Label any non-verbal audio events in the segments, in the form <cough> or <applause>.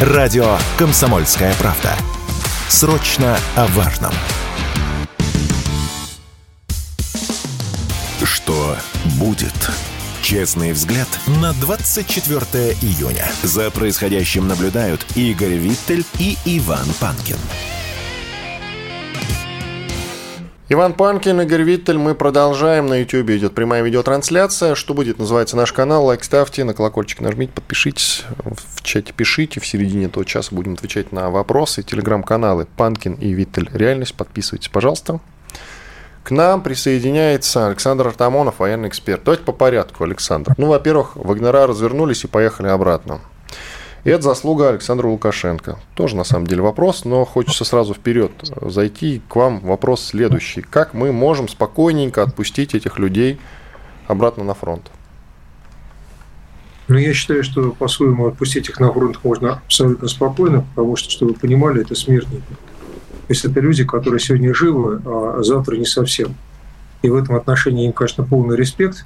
Радио «Комсомольская правда». Срочно о важном. Что будет? Честный взгляд на 24 июня. За происходящим наблюдают Игорь Виттель и Иван Панкин. Иван Панкин, Игорь Виттель. Мы продолжаем. На YouTube идет прямая видеотрансляция. Что будет, называется наш канал. Лайк ставьте, на колокольчик нажмите, подпишитесь. В чате пишите. В середине этого часа будем отвечать на вопросы. Телеграм-каналы Панкин и Виттель. Реальность. Подписывайтесь, пожалуйста. К нам присоединяется Александр Артамонов, военный эксперт. Давайте по порядку, Александр. Ну, во-первых, Вагнера развернулись и поехали обратно. Это заслуга Александра Лукашенко. Тоже, на самом деле, вопрос, но хочется сразу вперед зайти. К вам вопрос следующий. Как мы можем спокойненько отпустить этих людей обратно на фронт? Ну, я считаю, что по-своему отпустить их на фронт можно абсолютно спокойно, потому что, чтобы вы понимали, это смертники. То есть это люди, которые сегодня живы, а завтра не совсем. И в этом отношении им, конечно, полный респект,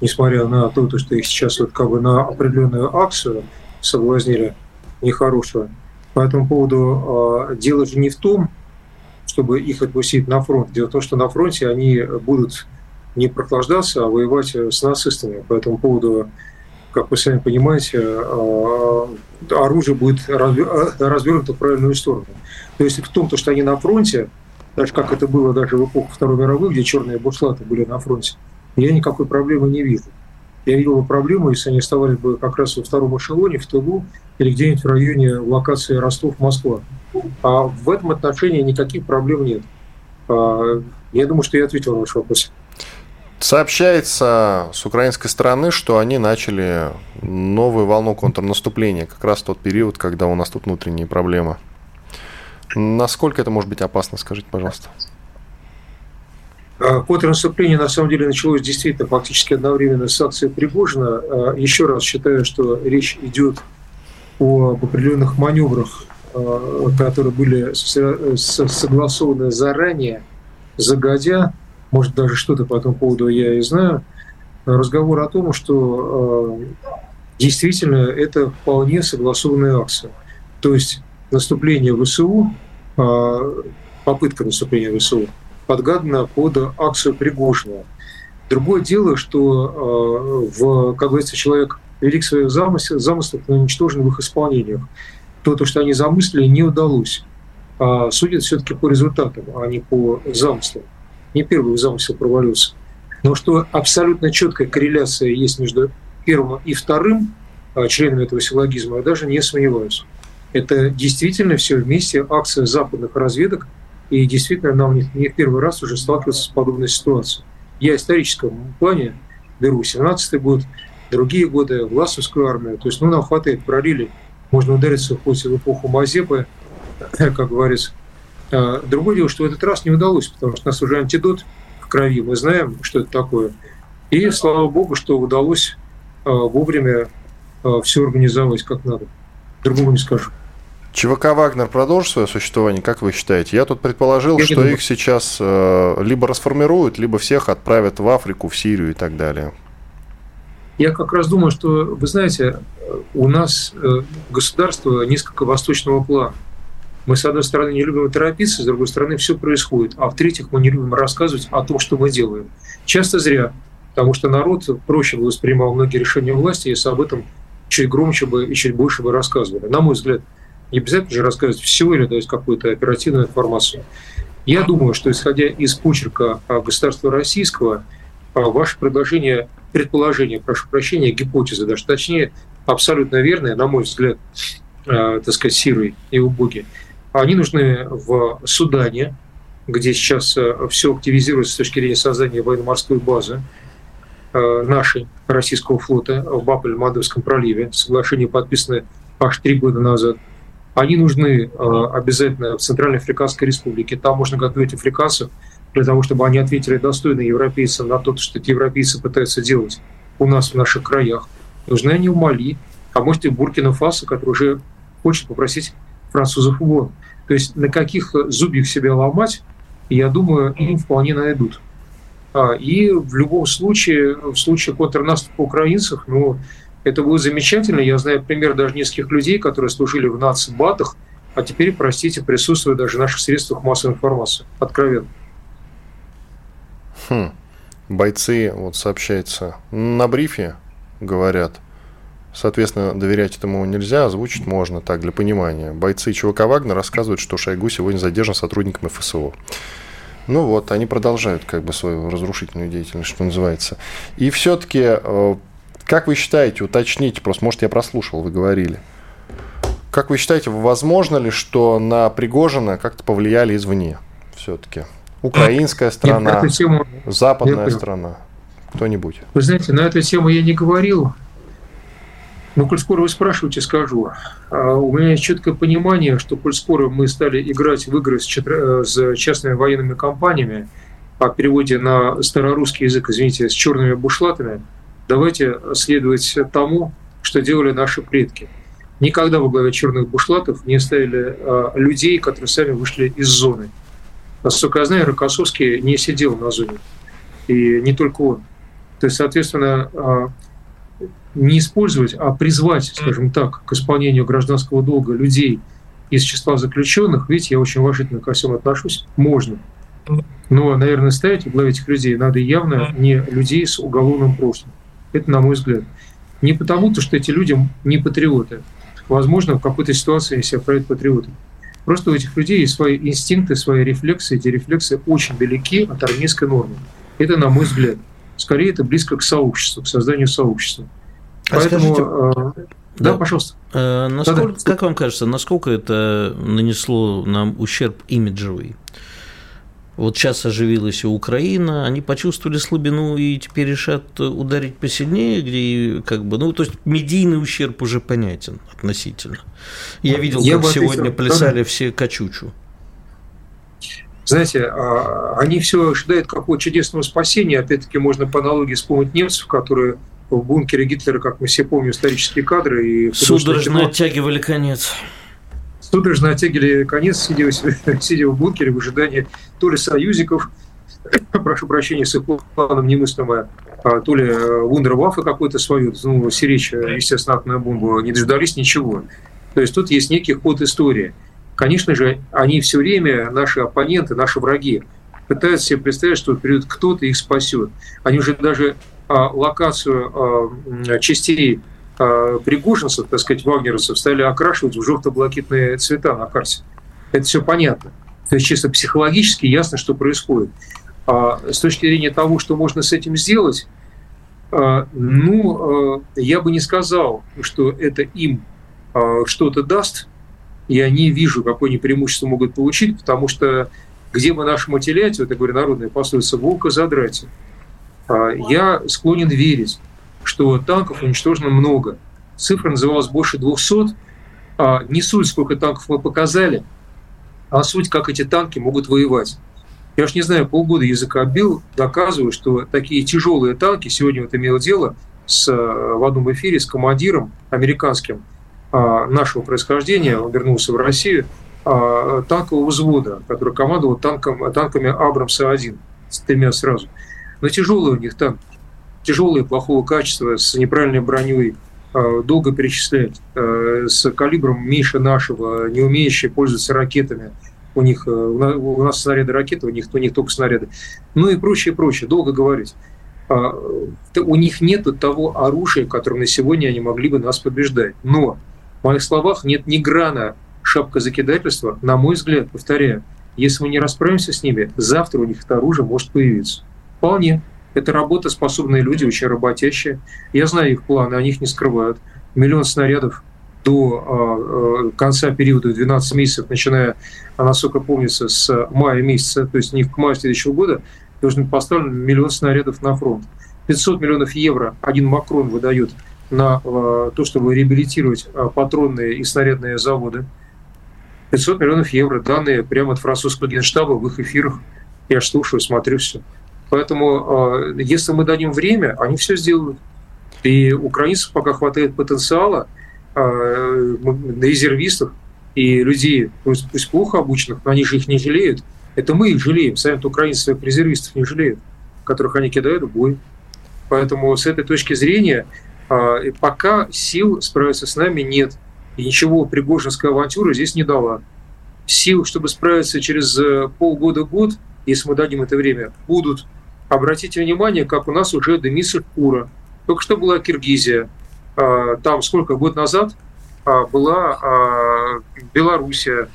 несмотря на то, что их сейчас вот как бы на определенную акцию соблазнили нехорошего. По этому поводу э, дело же не в том, чтобы их отпустить на фронт. Дело в том, что на фронте они будут не прохлаждаться, а воевать с нацистами. По этому поводу, как вы сами понимаете, э, оружие будет развернуто в правильную сторону. То есть в том, что они на фронте, даже как это было даже в эпоху Второй мировой, где черные бушлаты были на фронте, я никакой проблемы не вижу. Я видел бы проблему, если они оставались бы как раз во втором эшелоне, в тылу или где-нибудь в районе локации Ростов-Москва. А в этом отношении никаких проблем нет. А, я думаю, что я ответил на ваш вопрос. Сообщается с украинской стороны, что они начали новую волну контрнаступления, как раз в тот период, когда у нас тут внутренние проблемы. Насколько это может быть опасно, скажите, пожалуйста? А, контрнаступление на самом деле началось действительно фактически одновременно с акцией Пригожина. А, еще раз считаю, что речь идет об определенных маневрах, а, которые были согласованы заранее, загодя, может даже что-то по этому поводу я и знаю, разговор о том, что действительно это вполне согласованная акция. То есть наступление ВСУ, попытка наступления ВСУ – подгадана под акцию Пригожина. Другое дело, что, э, в, как говорится, человек велик своих замыслов, замыслов, но уничтожен в их исполнениях. То, то, что они замыслили, не удалось. А судят все-таки по результатам, а не по замыслам. Не первый замысел провалился. Но что абсолютно четкая корреляция есть между первым и вторым а, членами этого силлогизма, я даже не сомневаюсь. Это действительно все вместе акция западных разведок – и действительно, нам не, не первый раз уже сталкиваться с подобной ситуацией. Я в историческом плане беру 17-й год, другие годы, Власовскую армию. То есть, ну, нам хватает, пролили. Можно удариться хоть в эпоху Мазепы, <laughs> как говорится. А другое дело, что в этот раз не удалось, потому что у нас уже антидот в крови, мы знаем, что это такое. И слава богу, что удалось а, вовремя а, все организовать как надо. Другого не скажу. ЧВК «Вагнер» продолжит свое существование, как вы считаете? Я тут предположил, Я что их сейчас э, либо расформируют, либо всех отправят в Африку, в Сирию и так далее. Я как раз думаю, что, вы знаете, у нас э, государство несколько восточного плана. Мы, с одной стороны, не любим торопиться, с другой стороны, все происходит. А в-третьих, мы не любим рассказывать о том, что мы делаем. Часто зря, потому что народ проще бы воспринимал многие решения власти, если об этом чуть громче бы и чуть больше бы рассказывали. На мой взгляд, не обязательно же рассказывать все или дать какую-то оперативную информацию. Я думаю, что исходя из почерка а, государства российского, а, ваше предложение, предположение, прошу прощения, гипотеза даже, точнее, абсолютно верная, на мой взгляд, а, так сказать, сирой и убоги, они нужны в Судане, где сейчас все активизируется с точки зрения создания военно-морской базы нашей российского флота в Бабель-Мадовском проливе. Соглашение подписано аж три года назад – они нужны э, обязательно в Центральной Африканской Республике. Там можно готовить африканцев для того, чтобы они ответили достойно европейцам на то, что эти европейцы пытаются делать у нас в наших краях. Нужны они в Мали, а может и в Буркина-Фасо, который уже хочет попросить французов вон. То есть на каких зубьях себя ломать, я думаю, им вполне найдут. А, и в любом случае, в случае контрнаступа украинцев, ну, Это будет замечательно. Я знаю пример даже нескольких людей, которые служили в нацбатах, а теперь, простите, присутствуют даже в наших средствах массовой информации. Откровенно. Хм. Бойцы, вот сообщается, на брифе говорят, Соответственно, доверять этому нельзя, озвучить можно так, для понимания. Бойцы ЧВК «Вагнер» рассказывают, что Шойгу сегодня задержан сотрудниками ФСО. Ну вот, они продолжают как бы свою разрушительную деятельность, что называется. И все-таки, э, как вы считаете, уточните, просто, может, я прослушал, вы говорили. Как вы считаете, возможно ли, что на Пригожина как-то повлияли извне все-таки? Украинская страна, Нет, тему... западная страна, кто-нибудь? Вы знаете, на эту тему я не говорил. Ну, коль скоро вы спрашиваете, скажу. А у меня есть четкое понимание, что коль скоро мы стали играть в игры с, четр... с частными военными компаниями, о переводе на старорусский язык, извините, с черными бушлатами, давайте следовать тому, что делали наши предки. Никогда во главе черных бушлатов не ставили а, людей, которые сами вышли из зоны. Насколько я знаю, Рокоссовский не сидел на зоне. И не только он. То есть, соответственно, а, не использовать, а призвать, скажем так, к исполнению гражданского долга людей из числа заключенных, видите, я очень уважительно ко всем отношусь, можно. Но, наверное, ставить в главе этих людей надо явно не людей с уголовным прошлым. Это, на мой взгляд. Не потому, то, что эти люди не патриоты. Возможно, в какой-то ситуации они себя проявят патриотами. Просто у этих людей есть свои инстинкты, свои рефлексы. Эти рефлексы очень далеки от армейской нормы. Это, на мой взгляд. Скорее, это близко к сообществу, к созданию сообщества. А Поэтому, скажите, э, да, да, пожалуйста. Э, насколько, да, да. Как вам кажется, насколько это нанесло нам ущерб имиджевый? Вот сейчас оживилась Украина, они почувствовали слабину и теперь решат ударить посильнее, где как бы, ну, то есть медийный ущерб уже понятен относительно. Я видел, Я как сегодня плясали да. все качучу. Знаете, а, они все ожидают какого-то чудесного спасения. Опять-таки, можно по аналогии вспомнить немцев, которые в бункере Гитлера, как мы все помним, исторические кадры. И Судорожно кино. оттягивали конец. Судорожно оттягивали конец, сидя, <laughs> сидя в бункере в ожидании то ли союзников, <clears throat> прошу прощения, с их планом немыслимое, а, то ли э, вундерваффе какой-то свою, ну, сиречь, естественно, атомная бомба, не дождались ничего. То есть тут есть некий ход истории. Конечно же, они все время, наши оппоненты, наши враги, пытаются себе представить, что придет кто-то их спасет. Они уже даже а, локацию а, частей пригожинцев, так сказать, вагнеровцев, стали окрашивать в желто-блакитные цвета на карте. Это все понятно. То есть чисто психологически ясно, что происходит. А с точки зрения того, что можно с этим сделать, ну, я бы не сказал, что это им что-то даст. Я не вижу, какое они преимущество могут получить, потому что где бы нашему вот я говорю, народная пословица, волка задрать. А, я склонен верить, что танков уничтожено много. Цифра называлась больше 200. А, не суть, сколько танков мы показали, а суть, как эти танки могут воевать. Я уж не знаю, полгода языка бил, доказываю, что такие тяжелые танки, сегодня вот имел дело с, в одном эфире с командиром американским а, нашего происхождения, он вернулся в Россию, танкового взвода, который командовал танком, танками Абрамса-1 с тремя сразу – но тяжелые у них там, тяжелые, плохого качества, с неправильной броней, а, долго перечислять, а, с калибром меньше нашего, не умеющие пользоваться ракетами. У них, э, у нас снаряды ракеты, у них, у них только снаряды. Ну и прочее, прочее, долго говорить. А, у них нет того оружия, которым на сегодня они могли бы нас побеждать. Но в моих словах нет ни грана шапка закидательства, на мой взгляд, повторяю, если мы не расправимся с ними, завтра у них это оружие может появиться. Вполне. Это работоспособные люди, очень работящие. Я знаю их планы, они их не скрывают. Миллион снарядов до э, конца периода 12 месяцев, начиная, насколько помнится, с мая месяца, то есть не к маю следующего года, должен быть поставлен миллион снарядов на фронт. 500 миллионов евро один Макрон выдает на э, то, чтобы реабилитировать патронные и снарядные заводы. 500 миллионов евро, данные прямо от французского генштаба в их эфирах. Я слушаю, смотрю все. Поэтому, э, если мы дадим время, они все сделают. И украинцев пока хватает потенциала, э, резервистов и людей, пусть, пусть плохо обученных, но они же их не жалеют. Это мы их жалеем, сами украинцы своих резервистов не жалеют, которых они кидают в бой. Поэтому с этой точки зрения А, пока сил справиться с нами нет. И ничего Пригожинская авантюра здесь не дала. Сил, чтобы справиться через э, полгода-год, если мы дадим это время, будут. Обратите внимание, как у нас уже дымится шкура. Только что была Киргизия. А, там сколько, год назад а, была Белоруссия.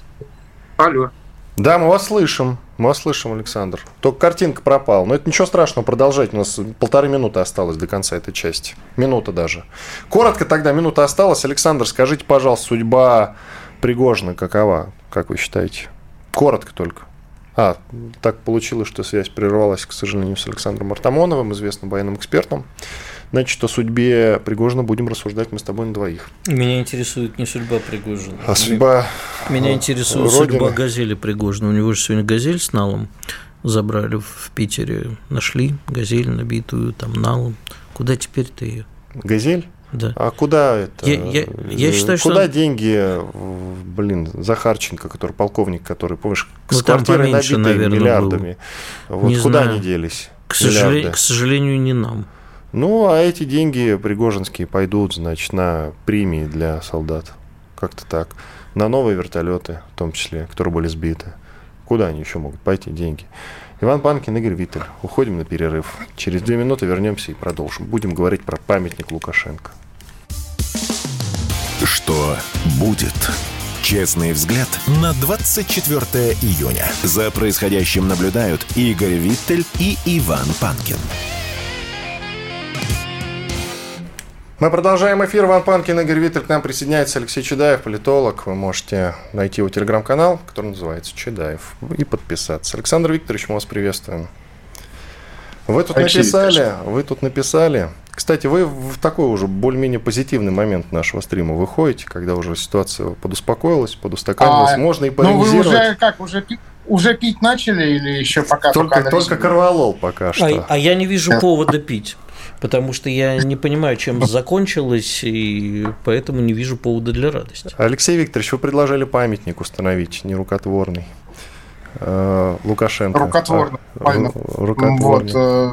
Алло. Да, мы вас слышим. Мы вас слышим, Александр. Только картинка пропала. Но это ничего страшного, продолжать. У нас полторы минуты осталось до конца этой части. Минута даже. Коротко тогда, минута осталась. Александр, скажите, пожалуйста, судьба Пригожина какова, как вы считаете? Коротко только. А, так получилось, что связь прервалась, к сожалению, с Александром Артамоновым, известным военным экспертом. Значит, о судьбе Пригожина будем рассуждать мы с тобой на двоих. Меня интересует не судьба Пригожина. А судьба Меня интересует Родины. судьба Газели Пригожина. У него же сегодня Газель с налом забрали в Питере. Нашли Газель набитую там налом. Куда теперь-то ее? Газель? Да. А куда это? Я, я, я считаю, куда что... деньги, блин, Захарченко, который полковник, который, помнишь, ну, с квартирой набитой наверное, миллиардами. Был. Вот не куда знаю. они делись? К, сожалению, к сожалению, не нам. Ну, а эти деньги пригожинские пойдут, значит, на премии для солдат. Как-то так. На новые вертолеты, в том числе, которые были сбиты. Куда они еще могут пойти деньги? Иван Панкин, Игорь Виттель. Уходим на перерыв. Через две минуты вернемся и продолжим. Будем говорить про памятник Лукашенко. Что будет? Честный взгляд на 24 июня. За происходящим наблюдают Игорь Виттель и Иван Панкин. Мы продолжаем эфир. Ван Панкин, Игорь Виттель. К нам присоединяется Алексей Чедаев, политолог. Вы можете найти его телеграм-канал, который называется Чедаев, и подписаться. Александр Викторович, мы вас приветствуем. Вы тут Алексей написали, Викторович. вы тут написали. Кстати, вы в такой уже более-менее позитивный момент нашего стрима выходите, когда уже ситуация подуспокоилась, подустаканилась. А, Можно и полемизировать. Ну, вы уже как, уже уже пить начали или еще пока только, только, только корвалол пока что. А, а я не вижу повода пить потому что я не понимаю, чем <laughs> закончилось, и поэтому не вижу повода для радости. Алексей Викторович, вы предложили памятник установить нерукотворный. Э, Лукашенко. Рукотворный, а, рукотворный. Вот, э,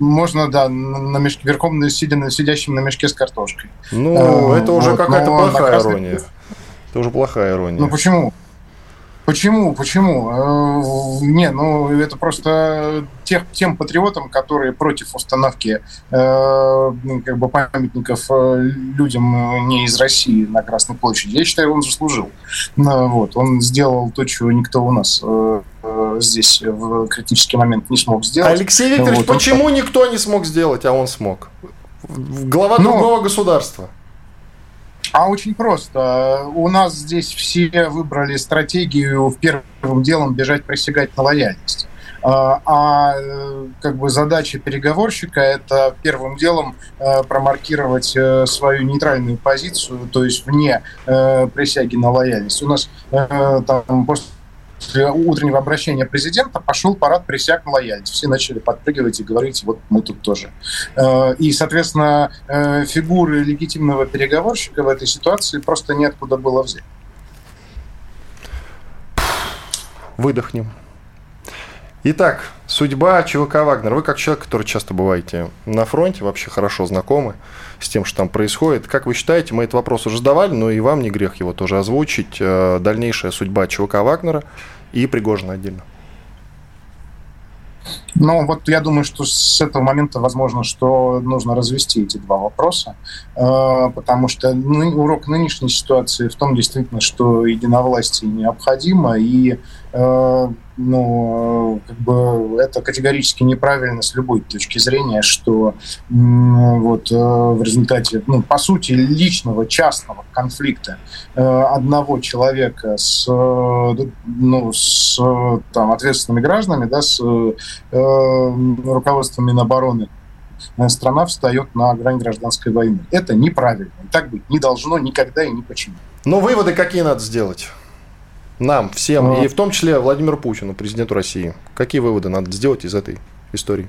можно, да, на мешке, верхом сидя, сидящим на мешке с картошкой. Ну, э, это уже вот, какая-то плохая ирония. Это уже плохая ирония. Ну почему? Почему? Почему? Э, не, ну это просто тех, тем патриотам, которые против установки э, ну, как бы памятников э, людям не из России на Красной площади, я считаю, он заслужил. Вот, он сделал то, чего никто у нас здесь в критический момент не смог сделать. Алексей Викторович, вот, почему он... никто не смог сделать, а он смог? Глава ну, другого государства. А очень просто. У нас здесь все выбрали стратегию в первым делом бежать присягать на лояльность. А, а как бы задача переговорщика это первым делом э, промаркировать э, свою нейтральную позицию, то есть вне э, присяги на лояльность. У нас там после после утреннего обращения президента пошел парад присяг на лояльность. Все начали подпрыгивать и говорить, вот мы тут тоже. Э, и, соответственно, э, фигуры легитимного переговорщика в этой ситуации просто неоткуда было взять. Выдохнем. Итак, судьба ЧВК «Вагнер». Вы как человек, который часто бываете на фронте, вообще хорошо знакомы с тем, что там происходит. Как вы считаете, мы этот вопрос уже задавали, но и вам не грех его тоже озвучить. Э, дальнейшая судьба ЧВК «Вагнера» и Пригожина отдельно. Ну, вот я думаю, что с этого момента возможно, что нужно развести эти два вопроса, э, потому что урок нынешней ситуации в том действительно, что единовластие необходимо, и э, ну, как бы это категорически неправильно с любой точки зрения, что вот э, в результате, ну, по сути, личного, частного конфликта э, одного человека с, ну, с там, ответственными гражданами, да, с руководством Минобороны, страна встает на грань гражданской войны. Это неправильно. Так быть не должно никогда и ни почему. Но выводы какие надо сделать? Нам, всем, а... и в том числе Владимиру Путину, президенту России. Какие выводы надо сделать из этой истории?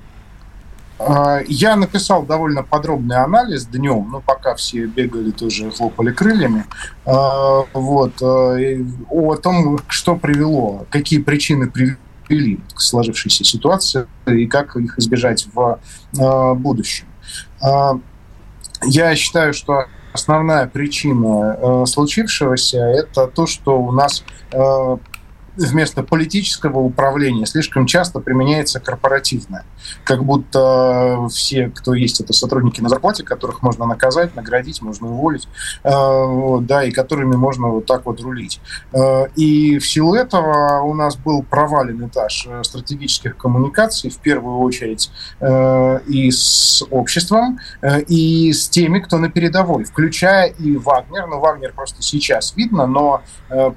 А, я написал довольно подробный анализ днем, ну, пока все бегали тоже, хлопали крыльями, а, вот, э, о том, что привело, какие причины привели к сложившейся ситуации и как их избежать в э, будущем. я считаю, что основная причина э, случившегося это то, что у нас э, вместо политического управления слишком часто применяется корпоративное. Как будто все, кто есть, это сотрудники на зарплате, которых можно наказать, наградить, можно уволить, э, да, и которыми можно вот так вот рулить. Э, и в силу этого у нас был провален этаж э, стратегических коммуникаций, в первую очередь и с обществом, и с теми, кто на передовой, включая и Вагнер. Ну, Вагнер просто сейчас видно, но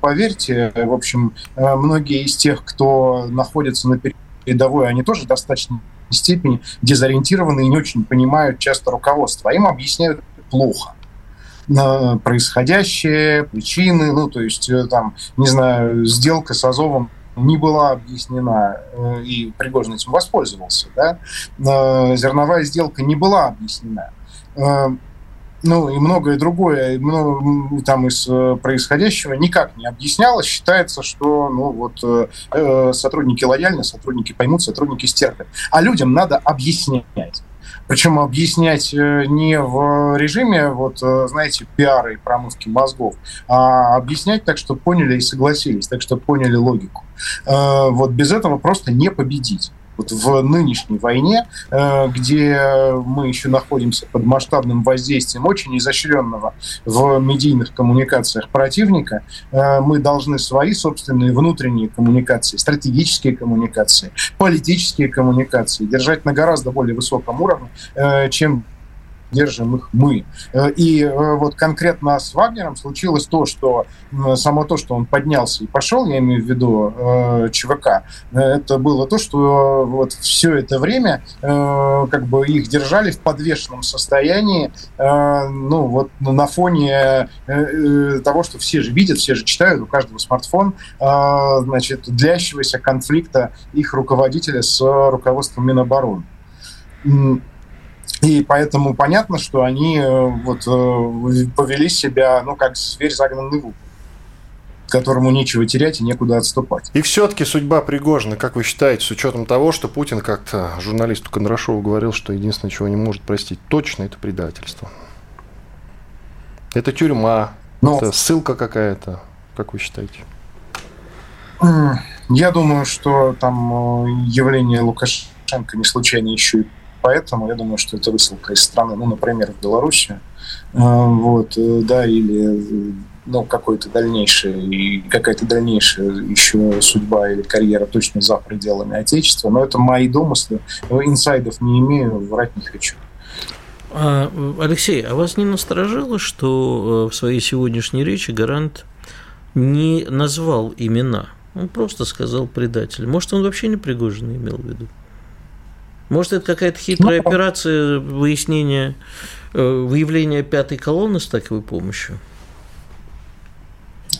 поверьте, в общем, многие из тех, кто находится на передовой, они тоже достаточно степени дезориентированы и не очень понимают часто руководство. А им объясняют плохо происходящее, причины, ну, то есть, э, там, не знаю, сделка с Азовом не была объяснена, э, и Пригожин этим воспользовался, да, э, зерновая сделка не была объяснена ну и многое другое, много, там из э, происходящего никак не объяснялось. Считается, что ну вот э, э, сотрудники лояльны, сотрудники поймут, сотрудники стерпят. А людям надо объяснять. Причем объяснять не в режиме, вот, знаете, пиара и промывки мозгов, а объяснять так, что поняли и согласились, так, что поняли логику. Вот без этого просто не победить вот в нынешней войне, э, где мы еще находимся под масштабным воздействием очень изощренного в медийных коммуникациях противника, э, мы должны свои собственные внутренние коммуникации, стратегические коммуникации, политические коммуникации держать на гораздо более высоком уровне, э, чем держим их мы. Э, и э, вот конкретно с Вагнером случилось то, что само то, что он поднялся и пошел, я имею в виду э, ЧВК, это было то, что вот все это время как бы их держали в подвешенном состоянии, ну вот на фоне того, что все же видят, все же читают, у каждого смартфон, значит, длящегося конфликта их руководителя с руководством Минобороны. И поэтому понятно, что они э, вот э, повели себя, ну, как зверь загнанный в угол которому нечего терять и некуда отступать. И все-таки судьба Пригожина, как вы считаете, с учетом того, что Путин как-то журналисту Кондрашову говорил, что единственное, чего не может простить, точно это предательство. Это тюрьма, Но... это ссылка какая-то, как вы считаете? Я думаю, что там э, явление Лукашенко не случайно еще и поэтому я думаю, что это высылка из страны, ну, например, в Белоруссию, а, вот, э, да, или ну, какой-то дальнейший, какая-то дальнейшая еще судьба или карьера точно за пределами Отечества. Но это мои домыслы. Инсайдов не имею, врать не хочу. А, Алексей, а вас не насторожило, что э, в своей сегодняшней речи Гарант не назвал имена? Он просто сказал предатель. Может, он вообще не Пригожина имел в виду? Может, это какая-то хитрая ну, операция выяснения, э, выявления пятой колонны с такой помощью?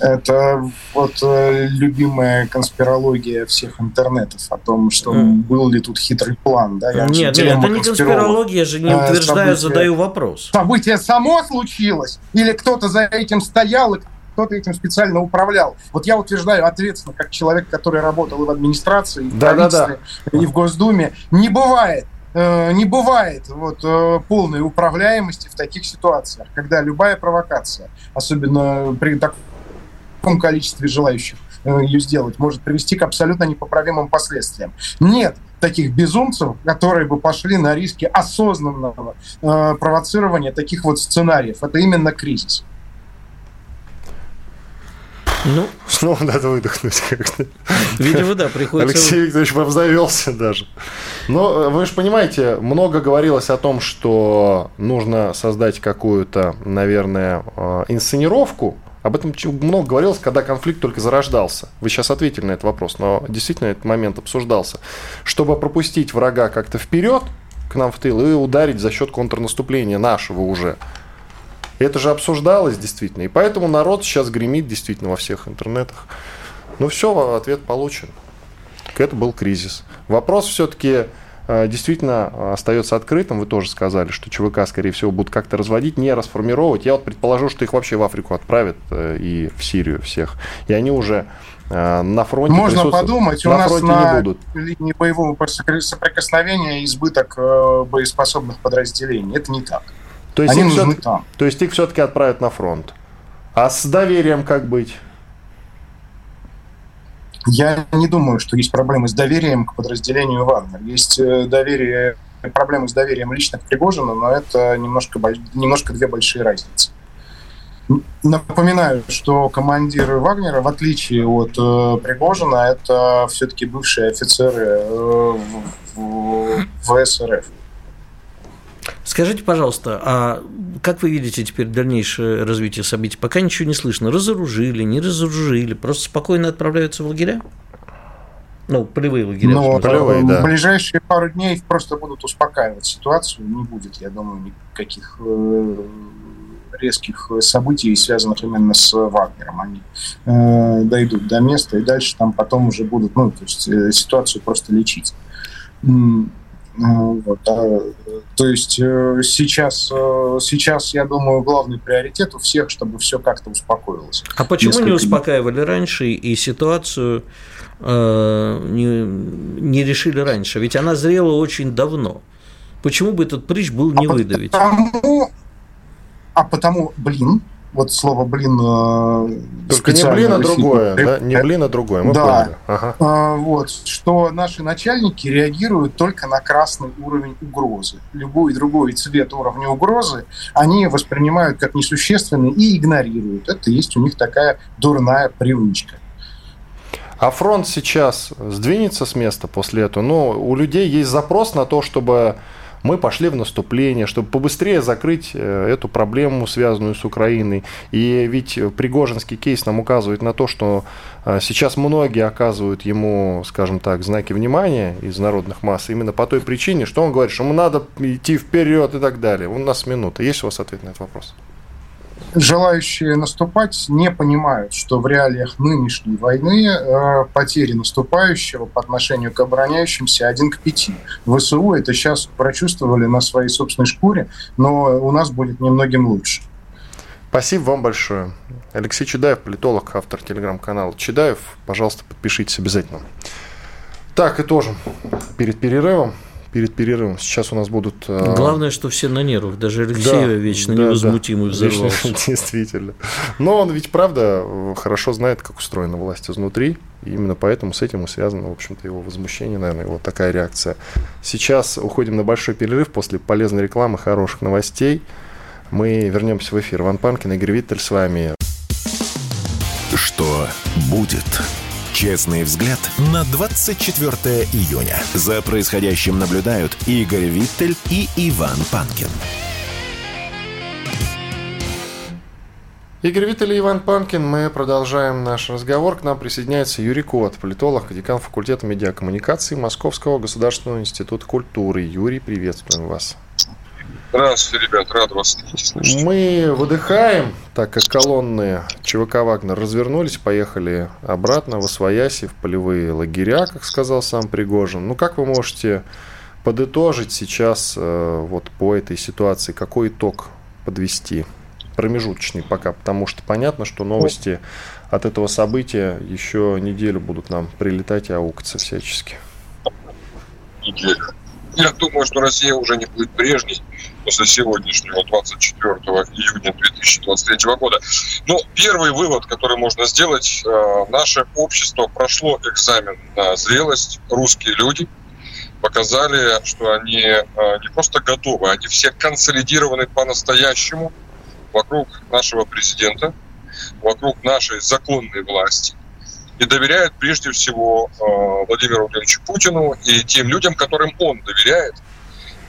Это вот э, любимая конспирология всех интернетов о том, что mm. был ли тут хитрый план. Да? Я нет, нет, это не конспирология, же не э, утверждаю, задаю вопрос. Событие само случилось? Или кто-то за этим стоял, и кто-то этим специально управлял. Вот я утверждаю ответственно, как человек, который работал и в администрации, и в да, правительстве, да, да. и в Госдуме, не бывает э, не бывает вот, э, полной управляемости в таких ситуациях, когда любая провокация, особенно при таком количестве желающих э, ее сделать, может привести к абсолютно непоправимым последствиям. Нет таких безумцев, которые бы пошли на риски осознанного провоцирования таких вот сценариев. Это именно кризис. Ну, снова надо выдохнуть как-то. Видимо, да, приходится... Алексей Викторович обзавелся даже. Но вы же понимаете, много говорилось о том, что нужно создать какую-то, наверное, э, инсценировку. Об этом много говорилось, когда конфликт только зарождался. Вы сейчас ответили на этот вопрос, но действительно этот момент обсуждался. Чтобы пропустить врага как-то вперед, к нам в тыл, и ударить за счет контрнаступления нашего уже. Это же обсуждалось действительно. И поэтому народ сейчас гремит действительно во всех интернетах. Ну все, ответ получен. Это был кризис. Вопрос все-таки э, действительно остается открытым. Вы тоже сказали, что ЧВК, скорее всего, будут как-то разводить, не расформировать. Я вот предположу, что их вообще в Африку отправят э, и в Сирию всех. И они уже э, на фронте Можно подумать, на у нас на не будут. линии боевого соприкосновения избыток боеспособных подразделений. Это не так. То есть, Они их нужны там. То есть их все-таки отправят на фронт. А с доверием как быть? Я не думаю, что есть проблемы с доверием к подразделению Вагнер. Есть э, доверие, проблемы с доверием лично к Пригожину, но это немножко, немножко две большие разницы. Напоминаю, что командир Вагнера, в отличие от э, Пригожина, это все-таки бывшие офицеры э, в, в, в СРФ. Скажите, пожалуйста, а как вы видите теперь дальнейшее развитие событий? Пока ничего не слышно. Разоружили, не разоружили, просто спокойно отправляются в лагеря? Ну, полевые лагеря. Но полевые, да. в ближайшие пару дней просто будут успокаивать ситуацию. Не будет, я думаю, никаких э, резких событий, связанных именно с Вагнером. Они э, дойдут до места, и дальше там потом уже будут, ну, то есть э, ситуацию просто лечить. Вот, а, то есть э, сейчас, э, сейчас, я думаю, главный приоритет у всех, чтобы все как-то успокоилось. А почему Несколько... не успокаивали раньше и ситуацию э, не, не решили раньше? Ведь она зрела очень давно. Почему бы этот прыщ был не а выдавить? Потому, а потому, блин, вот слово блин э, Только не блин, а другое, да? Не блин, а другое, мы да. поняли. Ага. А, вот, что наши начальники реагируют только на красный уровень угрозы. Любой другой цвет уровня угрозы они воспринимают как несущественный и игнорируют. Это есть у них такая дурная привычка. А фронт сейчас сдвинется с места после этого? Ну, у людей есть запрос на то, чтобы мы пошли в наступление, чтобы побыстрее закрыть э, эту проблему, связанную с Украиной. И ведь Пригожинский кейс нам указывает на то, что э, сейчас многие оказывают ему, скажем так, знаки внимания из народных масс именно по той причине, что он говорит, что ему надо идти вперед и так далее. У нас минута. Есть у вас ответ на этот вопрос? Желающие наступать не понимают, что в реалиях нынешней войны э, потери наступающего по отношению к обороняющимся один к пяти. ВСУ это сейчас прочувствовали на своей собственной шкуре, но у нас будет немногим лучше. Спасибо вам большое. Алексей Чедаев, политолог, автор телеграм-канала Чедаев. Пожалуйста, подпишитесь обязательно. Так, и тоже перед перерывом перед перерывом. Сейчас у нас будут... Э, Главное, что все на нервах. Даже Алексеева да, вечно да, невозмутимый да. взорвался. <laughs> Действительно. Но он ведь, правда, хорошо знает, как устроена власть изнутри. И именно поэтому с этим и связано, в общем-то, его возмущение, наверное, вот такая реакция. Сейчас уходим на большой перерыв после полезной рекламы, хороших новостей. Мы вернемся в эфир. Ван Панкин, Игорь Виттель с вами. Что будет? Честный взгляд на 24 июня. За происходящим наблюдают Игорь Виттель и Иван Панкин. Игорь Виттель и Иван Панкин. Мы продолжаем наш разговор. К нам присоединяется Юрий Кот, политолог, декан факультета медиакоммуникации Московского государственного института культуры. Юрий, приветствуем вас. Здравствуйте, ребят, рад вас слышать. Мы выдыхаем, так как колонны ЧВК «Вагнер» развернулись, поехали обратно в Освояси, в полевые лагеря, как сказал сам Пригожин. Ну, как вы можете подытожить сейчас э, вот по этой ситуации, какой итог подвести? Промежуточный пока, потому что понятно, что новости от этого события еще неделю будут нам прилетать и аукаться всячески. Неделю. Я думаю, что Россия уже не будет прежней после сегодняшнего 24 июня 2023 года. Но первый вывод, который можно сделать, э, наше общество прошло экзамен на зрелость. Русские люди показали, что они э, не просто готовы, они все консолидированы по-настоящему вокруг нашего президента, вокруг нашей законной власти и доверяют прежде всего э, Владимиру Владимировичу Путину и тем людям, которым он доверяет,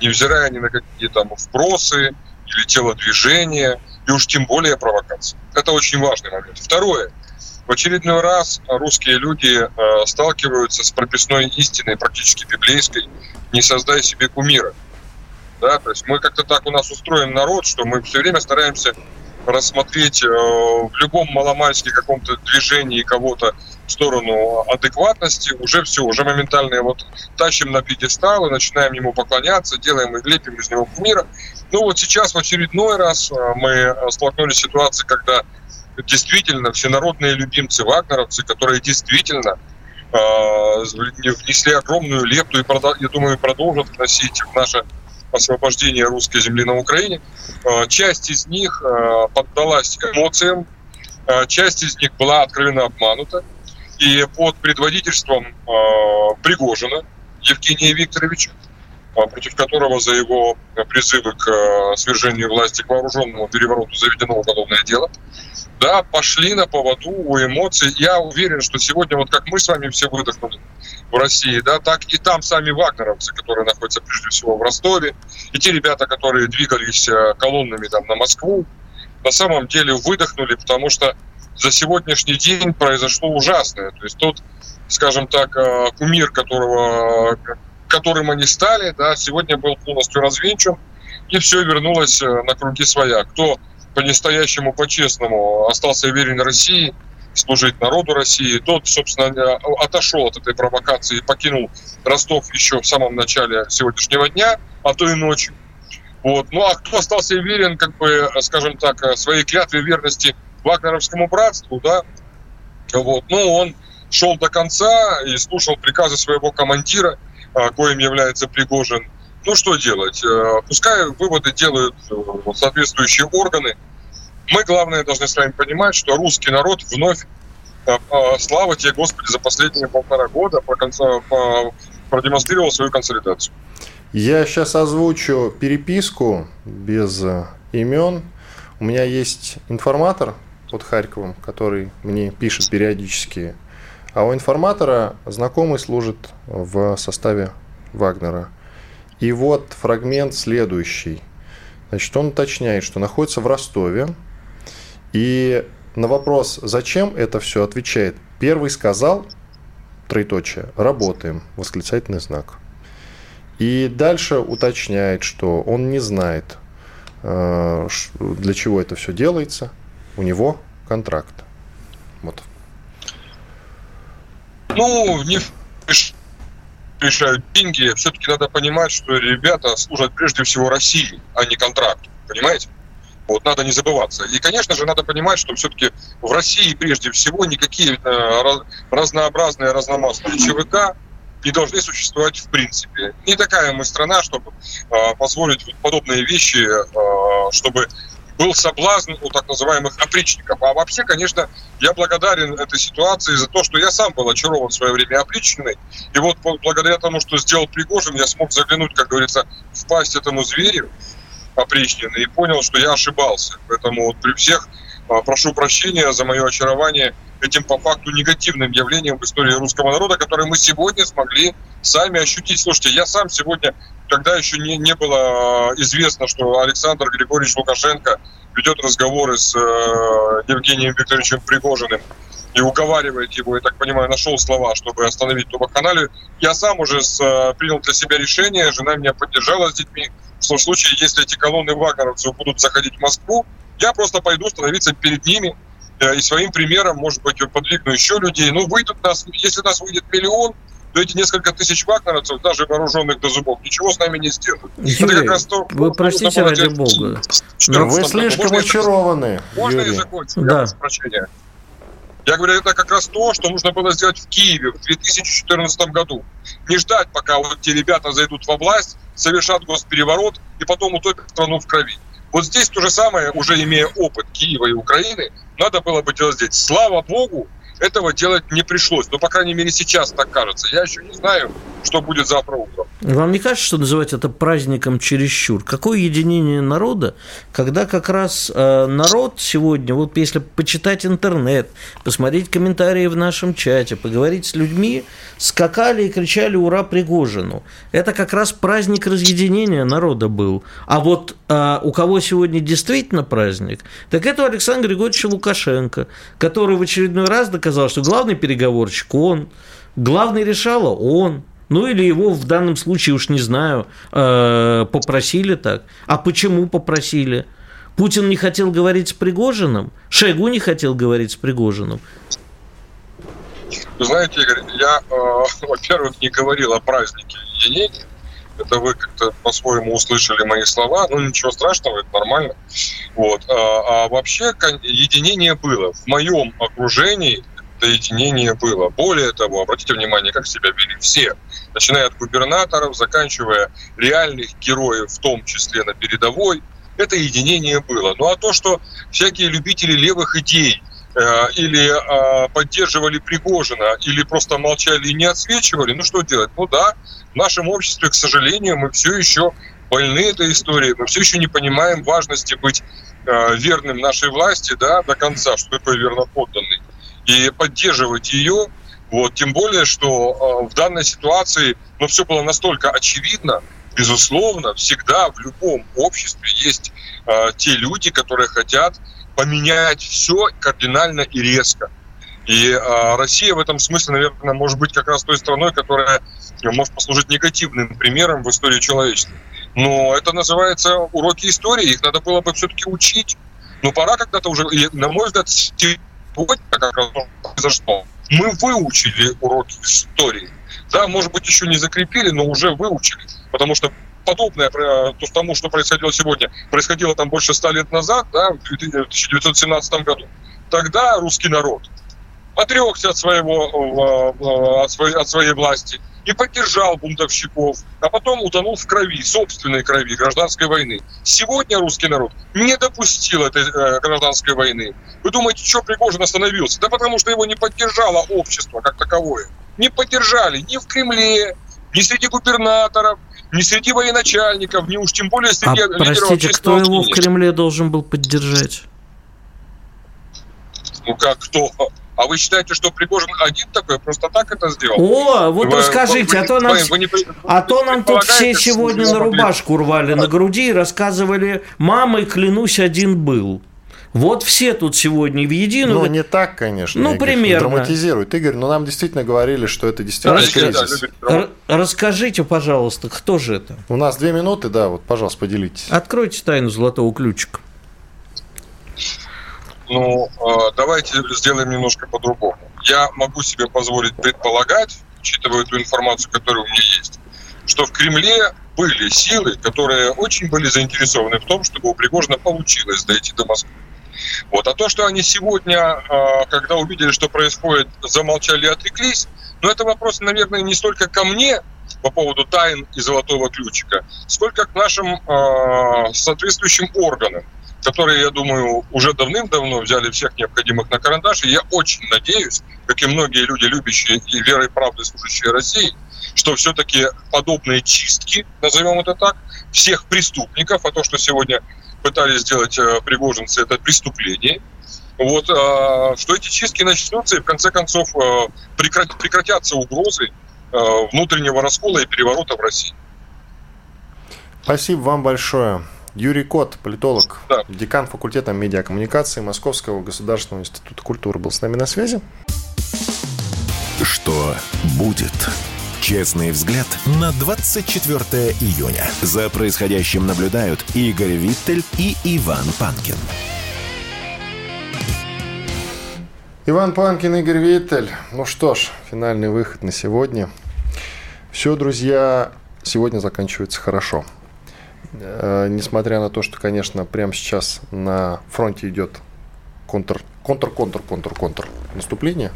невзирая ни на какие там вбросы или телодвижения, и уж тем более провокации. Это очень важный момент. Второе. В очередной раз русские люди э, сталкиваются с прописной истиной, практически библейской, не создай себе кумира. Да, то есть мы как-то так у нас устроен народ, что мы все время стараемся рассмотреть э, в любом маломальски каком-то движении кого-то в сторону адекватности, уже все, уже моментально его тащим на пьедестал и начинаем ему поклоняться, делаем и лепим из него кумира. Ну вот сейчас в очередной раз э, мы столкнулись с ситуацией, когда действительно всенародные любимцы вагнеровцы, которые действительно э, внесли огромную лепту и, я думаю, продолжат вносить в наше освобождения русской земли на Украине. Э, часть из них э, поддалась эмоциям, э, часть из них была откровенно обманута. И под предводительством Пригожина Евгения Викторовича, против которого за его призывы к свержению власти к вооруженному перевороту заведено уголовное дело, да, пошли на поводу у эмоций. Я уверен, что сегодня, вот как мы с вами все выдохнули в России, да, так и там сами вагнеровцы, которые находятся прежде всего в Ростове, и те ребята, которые двигались э, колоннами там на Москву, на самом деле выдохнули, потому что за сегодняшний день произошло ужасное. То есть тот, скажем так, э, кумир, которого, которым они стали, да, сегодня был полностью развенчан, и все вернулось э, на круги своя. Кто по-настоящему, по-честному остался верен России, служить народу России, тот, собственно, отошел от этой провокации и покинул Ростов еще в самом начале сегодняшнего дня, а то и ночью. Вот. Ну а кто остался верен, как бы, скажем так, своей клятве верности Вагнеровскому братству, да, вот, ну, он шел до конца и слушал приказы своего командира, а, коим является Пригожин, ну, что делать? Э, пускай выводы делают э, соответствующие органы. Мы, главное, должны с вами понимать, что русский народ вновь, э, слава тебе, Господи, за последние полтора года продемонстрировал свою консолидацию. Я сейчас озвучу переписку без имен. У меня есть информатор под Харьковом, который мне пишет периодически. А у информатора знакомый служит в составе Вагнера – и вот фрагмент следующий. Значит, он уточняет, что находится в Ростове. И на вопрос, зачем это все, отвечает. Первый сказал, троеточие, работаем, восклицательный знак. И дальше уточняет, что он не знает, э, для чего это все делается. У него контракт. Вот. Ну, не решают деньги, все-таки надо понимать, что ребята служат прежде всего России, а не контракту. Понимаете? Вот, надо не забываться. И, конечно же, надо понимать, что все-таки в России прежде всего никакие э, разнообразные разномастные ЧВК не должны существовать в принципе. Не такая мы страна, чтобы э, позволить подобные вещи, э, чтобы был соблазн у так называемых опричников. А вообще, конечно, я благодарен этой ситуации за то, что я сам был очарован в свое время опричниной. И вот благодаря тому, что сделал Пригожин, я смог заглянуть, как говорится, в пасть этому зверю опричнины и понял, что я ошибался. Поэтому вот при всех прошу прощения за мое очарование этим по факту негативным явлением в истории русского народа, которое мы сегодня смогли сами ощутить. Слушайте, я сам сегодня, когда еще не, не было а, известно, что Александр Григорьевич Лукашенко ведет разговоры с э, Евгением Викторовичем Пригожиным и уговаривает его, я так понимаю, нашел слова, чтобы остановить ту. Я сам уже с, э, принял для себя решение, жена меня поддержала с детьми. В том случае, если эти колонны вагнеровцев будут заходить в Москву, я просто пойду становиться перед ними и своим примером, может быть, подвигну еще людей. Ну, выйдут нас, если нас выйдет миллион, то эти несколько тысяч вагнеровцев, даже вооруженных до зубов, ничего с нами не сделают. Юрий, Это как раз то, вы простите ради бога. Но вы слишком можно очарованы. Можно Юрий. я закончу? Да. Я Я говорю, это как раз то, что нужно было сделать в Киеве в 2014 году. Не ждать, пока вот те ребята зайдут во власть, совершат госпереворот и потом утопят страну в крови. Вот здесь то же самое, уже имея опыт Киева и Украины, надо было бы делать здесь. Слава Богу, этого делать не пришлось. Ну, по крайней мере, сейчас так кажется. Я еще не знаю, что будет завтра утром. Вам не кажется, что называть это праздником чересчур? Какое единение народа, когда как раз э, народ сегодня, вот если почитать интернет, посмотреть комментарии в нашем чате, поговорить с людьми, скакали и кричали «Ура Пригожину!» Это как раз праздник разъединения народа был. А вот э, у кого сегодня действительно праздник, так это у Александра Григорьевича Лукашенко, который в очередной раз доказал, что главный переговорщик он, главный решало он, ну или его в данном случае, уж не знаю, э, попросили так. А почему попросили? Путин не хотел говорить с Пригожиным? Шойгу не хотел говорить с Пригожиным? Знаете, Игорь, я, э, <laughs> во-первых, не говорил о празднике единения. Это вы как-то по-своему услышали мои слова. Ну, ничего страшного, это нормально. Вот. А, а вообще единение было. В моем окружении это единение было. Более того, обратите внимание, как себя вели все, начиная от губернаторов, заканчивая реальных героев, в том числе на передовой, это единение было. Ну а то, что всякие любители левых идей э, или э, поддерживали Пригожина, или просто молчали и не отсвечивали, ну что делать? Ну да, в нашем обществе, к сожалению, мы все еще больны этой историей, мы все еще не понимаем важности быть э, верным нашей власти да, до конца, что такое верноподданный и поддерживать ее. Вот, тем более, что э, в данной ситуации ну, все было настолько очевидно, безусловно, всегда в любом обществе есть э, те люди, которые хотят поменять все кардинально и резко. И э, Россия в этом смысле, наверное, может быть как раз той страной, которая может послужить негативным примером в истории человечества. Но это называется уроки истории, их надо было бы все-таки учить. Но пора когда-то уже, на мой взгляд, сегодня как произошло. Мы выучили уроки истории. Да, может быть, еще не закрепили, но уже выучили. Потому что подобное то, тому, что происходило сегодня, происходило там больше ста лет назад, да, в 1917 году. Тогда русский народ отрекся от, своего, от, своей, от своей власти и поддержал бунтовщиков, а потом утонул в крови, собственной крови, гражданской войны. Сегодня русский народ не допустил этой э, гражданской войны. Вы думаете, что Пригожин остановился? Да потому что его не поддержало общество как таковое. Не поддержали ни в Кремле, ни среди губернаторов, ни среди военачальников, ни уж тем более среди а, простите, кто его в Кремле должен был поддержать? Ну как кто? А вы считаете, что Пригожин один такой просто так это сделал? О, вот вы, расскажите, вы, а то нам, вы, вы не, а то нам тут все сегодня на рубашку рвали на груди и рассказывали, мамой клянусь, один был. Вот все тут сегодня в единую. Ну, не так, конечно. Ну, Игорь, примерно. Драматизирует. Игорь, но нам действительно говорили, что это действительно Рас... кризис. Расскажите, пожалуйста, кто же это? У нас две минуты, да, вот, пожалуйста, поделитесь. Откройте тайну золотого ключика. Ну, а, давайте сделаем немножко по-другому. Я могу себе позволить предполагать, учитывая ту информацию, которая у меня есть, что в Кремле были силы, которые очень были заинтересованы в том, чтобы у Пригожина получилось дойти до Москвы. Вот. А то, что они сегодня, а, когда увидели, что происходит, замолчали и отреклись, но это вопрос, наверное, не столько ко мне по поводу тайн и золотого ключика, сколько к нашим э, соответствующим органам которые, я думаю, уже давным-давно взяли всех необходимых на карандаш. И я очень надеюсь, как и многие люди, любящие и верой и правдой служащие России, что все-таки подобные чистки, назовем это так, всех преступников, а то, что сегодня пытались сделать э, пригожинцы, это преступление, вот, э, что эти чистки начнутся и в конце концов э, прекратятся угрозы внутреннего раскола и переворота в России. Спасибо вам большое. Юрий Кот, политолог, да. декан факультета медиакоммуникации Московского государственного института культуры, был с нами на связи. Что будет? Честный взгляд на 24 июня. За происходящим наблюдают Игорь Виттель и Иван Панкин. Иван Панкин, Игорь Виттель. Ну что ж, финальный выход на сегодня. Все, друзья, сегодня заканчивается хорошо. Э, несмотря на то, что, конечно, прямо сейчас на фронте идет контр, контр, контр, контр, контр наступление,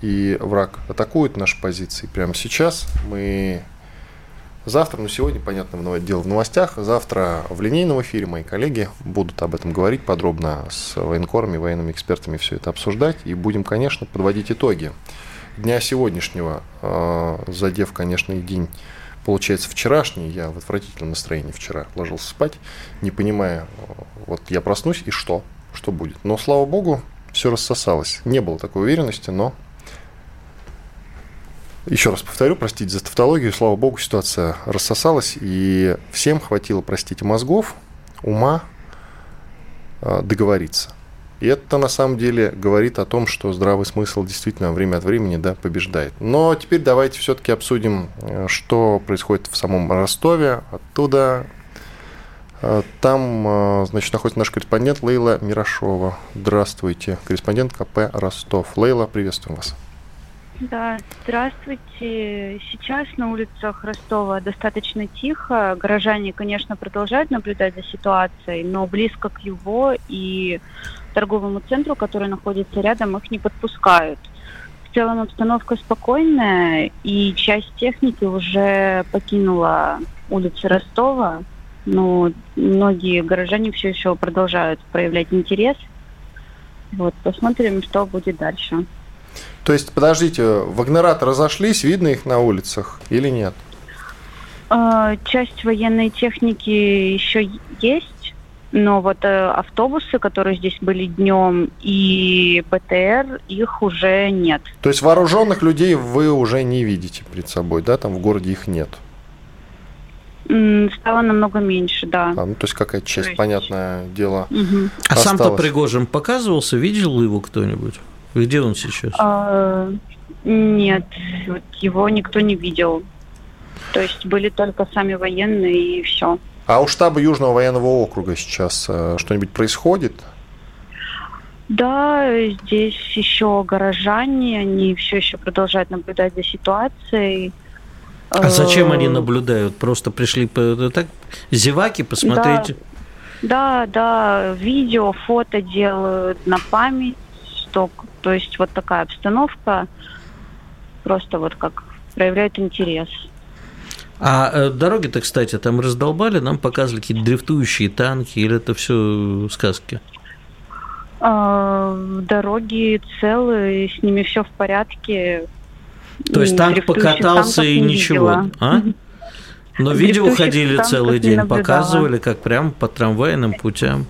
и враг атакует наши позиции прямо сейчас. Мы завтра, ну сегодня, понятно, дело в новостях, завтра в линейном эфире мои коллеги будут об этом говорить подробно с военкорами, военными экспертами все это обсуждать, и будем, конечно, подводить итоги дня сегодняшнего, э, задев, конечно, день получается, вчерашний, я в отвратительном настроении вчера ложился спать, не понимая, вот я проснусь и что, что будет. Но, слава богу, все рассосалось. Не было такой уверенности, но еще раз повторю, простите за тавтологию, слава богу, ситуация рассосалась, и всем хватило, простите, мозгов, ума а, договориться. И это на самом деле говорит о том, что здравый смысл действительно время от времени да, побеждает. Но теперь давайте все-таки обсудим, э, что происходит в самом Ростове. Оттуда э, там, э, значит, находится наш корреспондент Лейла Мирошова. Здравствуйте, корреспондент КП Ростов. Лейла, приветствуем вас. Да, здравствуйте. Сейчас на улицах Ростова достаточно тихо. Горожане, конечно, продолжают наблюдать за ситуацией, но близко к его и торговому центру, который находится рядом, их не подпускают. В целом обстановка спокойная, и часть техники уже покинула улицы Ростова, но многие горожане все еще продолжают проявлять интерес. Вот, посмотрим, что будет дальше. То есть, подождите, вагнераты разошлись, видно их на улицах или нет? А, часть военной техники еще есть, но вот э, автобусы, которые здесь были днем, и БТР, их уже нет. То есть вооруженных людей вы уже не видите перед собой, да? Там в городе их нет? Стало намного меньше, да. А, ну, то есть какая-то часть, есть... понятное дело. Угу. А сам-то Пригожин показывался, видел его кто-нибудь? Где он сейчас? А, нет, его никто не видел. То есть были только сами военные и все. А у штаба Южного военного округа сейчас э, что-нибудь происходит? Да, здесь еще горожане, они все еще продолжают наблюдать за ситуацией. А зачем они э, наблюдают? Просто пришли так зеваки посмотреть? Да, да, да, видео, фото делают на память, что то есть вот такая обстановка просто вот как проявляет интерес. А э, дороги-то, кстати, там раздолбали, нам показывали какие-то дрифтующие танки, или это все сказки? А, дороги целые, с ними все в порядке. То есть танк покатался и ничего, а? Но видео ходили целый день, показывали, как прям по трамвайным путям.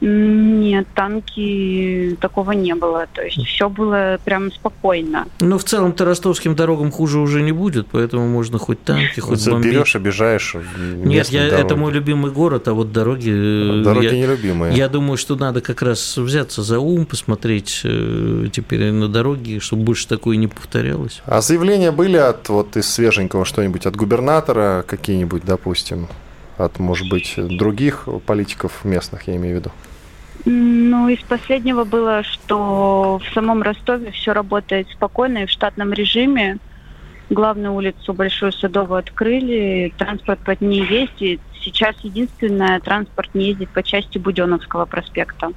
Нет, танки такого не было. То есть все было прям спокойно. Ну, в целом-то ростовским дорогам хуже уже не будет, поэтому можно хоть танки, хоть бомбить. Берешь, обижаешь. Нет, я, это мой любимый город, а вот дороги... Э, дороги я, нелюбимые. Я думаю, что надо как раз взяться за ум, посмотреть э, теперь на дороги, чтобы больше такое не повторялось. А заявления были от вот из свеженького что-нибудь, от губернатора какие-нибудь, допустим? От, может быть, других политиков местных, я имею в виду? Ну, из последнего было, что в самом Ростове все работает спокойно и в штатном режиме. Главную улицу Большую Садовую открыли, транспорт под ней ездит. Сейчас единственное, транспорт не ездит по части Буденовского проспекта.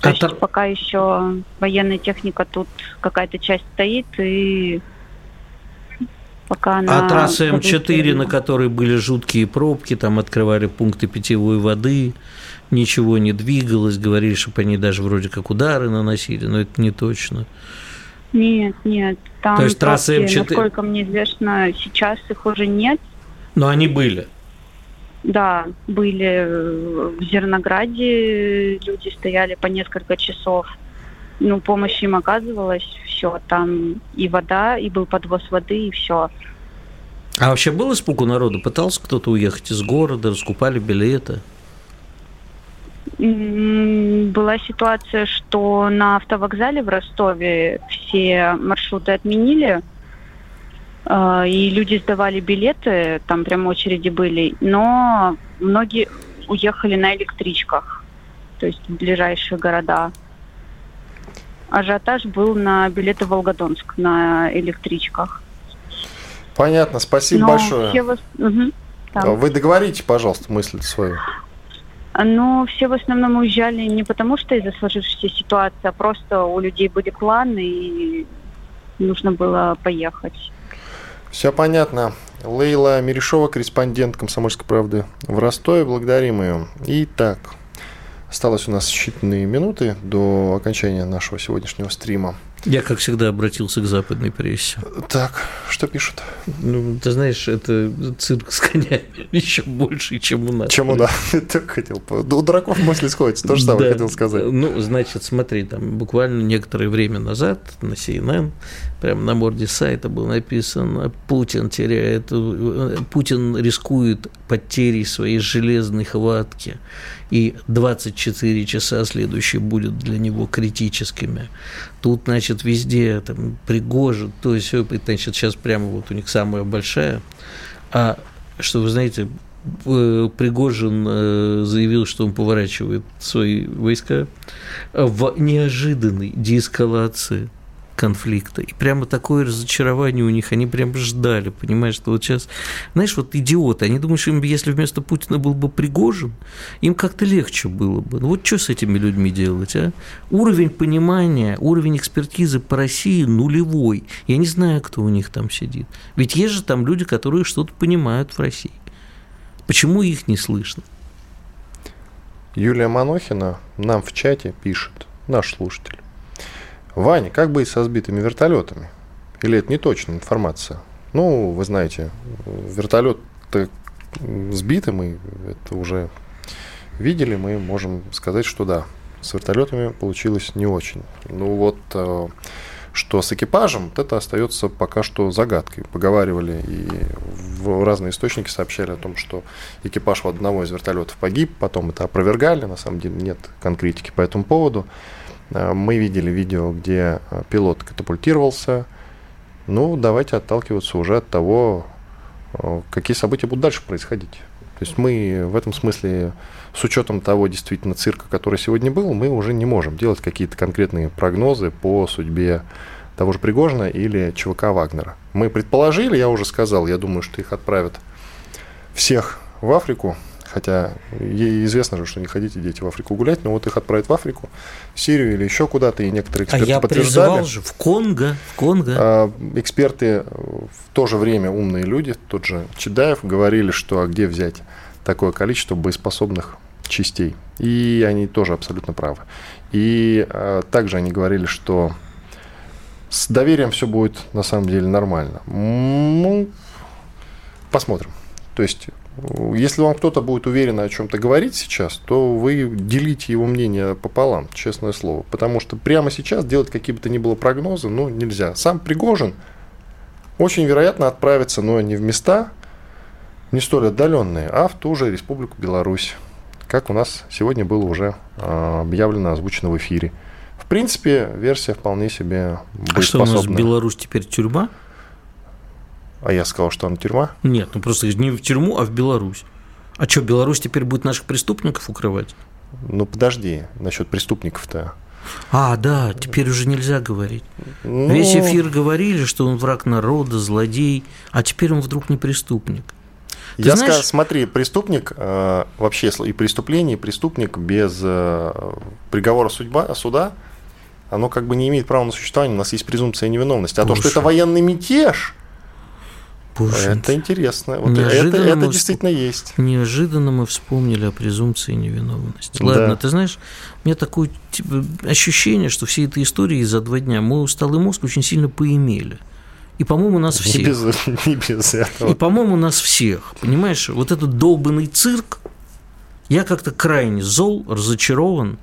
То а есть та... пока еще военная техника тут какая-то часть стоит и пока она... А трасса М4, на которой были жуткие пробки, там открывали пункты питьевой воды, ничего не двигалось, говорили, чтобы они даже вроде как удары наносили, но это не точно. Нет, нет. Там То есть трасса М4... Насколько мне известно, сейчас их уже нет. Но они были. Да, были в Зернограде, люди стояли по несколько часов. Ну, помощь им оказывалась, все, там и вода, и был подвоз воды, и все. А вообще был испуг у народа? Пытался кто-то уехать из города, раскупали билеты? Была ситуация, что на автовокзале в Ростове все маршруты отменили, а, и люди сдавали билеты, там прям очереди были, но многие уехали на электричках, то есть в ближайшие города ажиотаж был на билеты в Волгодонск на электричках. Понятно, спасибо Но большое. Все в... угу, Вы договорите, пожалуйста, мысль свою. Но все в основном уезжали не потому, что из-за сложившейся ситуации, а просто у людей были планы и нужно было поехать. Все понятно. Лейла Мерешова, корреспондент «Комсомольской правды» в Ростове. Благодарим ее. Итак, Осталось у нас считанные минуты до окончания нашего сегодняшнего стрима. Я, как всегда, обратился к западной прессе. Так, что пишут? Ну, ты знаешь, это цирк с конями <laughs> еще больше, чем у нас. Чем у нас. <laughs> Так хотел. У дураков мысли сходятся. То же самое хотел сказать. Ну, значит, смотри, там буквально некоторое время назад на CNN, прямо на морде сайта было написано, Путин теряет, Путин рискует потерей своей железной хватки, и 24 часа следующие будут для него критическими. Тут, значит, везде там Пригожин, то есть, значит, сейчас прямо вот у них самая большая. А что вы знаете, э, Пригожин э, заявил, что он поворачивает свои войска в неожиданной деэскалации. Конфликта. И прямо такое разочарование у них, они прям ждали, понимаешь, что вот сейчас, знаешь, вот идиоты, они думают, что им, если вместо Путина был бы Пригожин, им как-то легче было бы. Ну вот что с этими людьми делать, а? Уровень понимания, уровень экспертизы по России нулевой. Я не знаю, кто у них там сидит. Ведь есть же там люди, которые что-то понимают в России. Почему их не слышно? Юлия Манохина нам в чате пишет, наш слушатель. Ваня, как быть со сбитыми вертолетами? Или это не точная информация? Ну, вы знаете, вертолет сбитый, мы это уже видели, мы можем сказать, что да, с вертолетами получилось не очень. Ну вот э, что с экипажем, вот это остается пока что загадкой. Поговаривали и в разные источники сообщали о том, что экипаж одного из вертолетов погиб, потом это опровергали, на самом деле нет конкретики по этому поводу. Э, мы видели видео, где э, пилот катапультировался. Ну, давайте отталкиваться уже от того, э, какие события будут дальше происходить. То есть мы в этом смысле, с учетом того действительно цирка, который сегодня был, мы уже не можем делать какие-то конкретные прогнозы по судьбе того же Пригожина или ЧВК Вагнера. Мы предположили, я уже сказал, я думаю, что их отправят всех в Африку, хотя известно же, что не ходите дети в Африку гулять, но вот их отправят в Африку, в Сирию или еще куда-то, и некоторые а эксперты а я подтверждали. же в Конго, в Конго. А, эксперты в то же время умные люди, тот же Чедаев, говорили, что а где взять такое количество боеспособных частей. И они тоже абсолютно правы. И а, также они говорили, что с доверием все будет на самом деле нормально. Ну, посмотрим. То есть если вам кто-то будет уверенно о чем-то говорить сейчас, то вы делите его мнение пополам, честное слово. Потому что прямо сейчас делать какие бы то ни было прогнозы, ну, нельзя. Сам Пригожин очень вероятно отправится, но не в места не столь отдаленные, а в ту же Республику Беларусь, как у нас сегодня было уже а, объявлено, озвучено в эфире. В принципе, версия вполне себе А что у нас Беларусь теперь тюрьма? А я сказал, что она тюрьма? Нет, ну просто не в тюрьму, а в Беларусь. А что, Беларусь теперь будет наших преступников укрывать? Ну подожди, насчет преступников-то. А, да, теперь уже нельзя говорить. Ну... Весь эфир говорили, что он враг народа, злодей, а теперь он вдруг не преступник. Ты Я знаешь... скажу, смотри, преступник э, вообще и преступление, и преступник без э, приговора судьба, суда, оно как бы не имеет права на существование. У нас есть презумпция невиновности. А Слушай. то, что это военный мятеж, Слушай, это интересно. Вот это, это действительно есть. Неожиданно мы вспомнили о презумпции невиновности. Ладно, да. ты знаешь, у меня такое типа, ощущение, что все этой истории за два дня мой усталый мозг очень сильно поимели. И, по-моему, нас всех. Не без, не без этого. И, по-моему, нас всех. Понимаешь, вот этот долбанный цирк, я как-то крайне зол, разочарован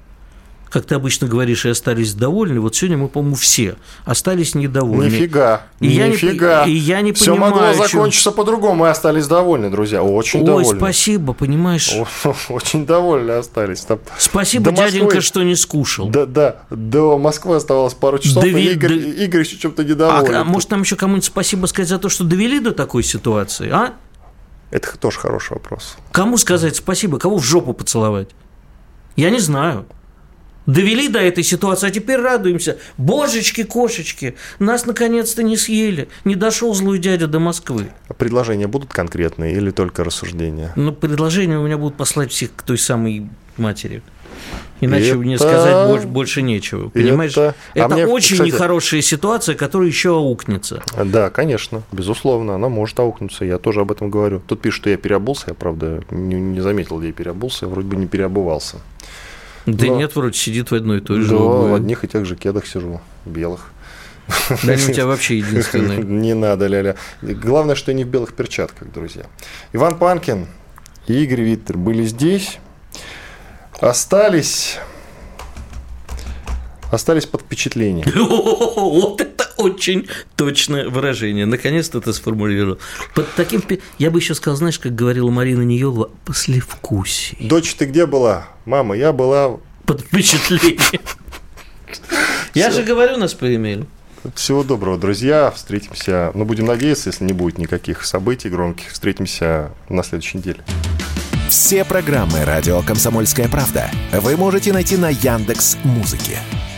как ты обычно говоришь, и остались довольны. Вот сегодня мы, по-моему, все остались недовольны. Нифига, и нифига. Я не, и я не Все понимаю, могло закончиться что... по-другому, и остались довольны, друзья. Очень Ой, довольны. спасибо, понимаешь. <laughs> Очень довольны остались. Там спасибо, до дяденька, Москвы... что не скушал. Да, да, до Москвы оставалось пару часов, Дови... и Игорь, до... Игорь еще чем-то недоволен. А, а может, нам еще кому-нибудь спасибо сказать за то, что довели до такой ситуации, а? Это тоже хороший вопрос. Кому сказать спасибо? Кого в жопу поцеловать? Я не знаю. Довели до этой ситуации, а теперь радуемся. Божечки-кошечки, нас наконец-то не съели. Не дошел злой дядя до Москвы. А предложения будут конкретные или только рассуждения? Ну, предложения у меня будут послать всех к той самой матери. Иначе это... мне сказать больше, больше нечего. Понимаешь? Это, это а мне, очень кстати... нехорошая ситуация, которая еще аукнется. Да, конечно, безусловно, она может аукнуться. Я тоже об этом говорю. Тут пишут, что я переобулся. Я, правда, не, не заметил, где я переобулся. Я вроде бы не переобувался. Да Но... нет, вроде сидит в одной и той же. Да, в одних и тех же кедах сижу, белых. Да, они у тебя вообще единственные. <laughs> Не надо, ля-ля. Главное, что не в белых перчатках, друзья. Иван Панкин и Игорь Виттер были здесь. Остались остались под впечатлением. <laughs> Вот очень точное выражение. Наконец-то ты сформулировал. Под таким... Я бы еще сказал, знаешь, как говорила Марина Неелова, послевкусие. Дочь, ты где была? Мама, я была... Под впечатлением. Я же говорю, нас поимели. Всего доброго, друзья. Встретимся, ну, будем надеяться, если не будет никаких событий громких, встретимся на следующей неделе. Все программы «Радио Комсомольская правда» вы можете найти на Яндекс Музыке.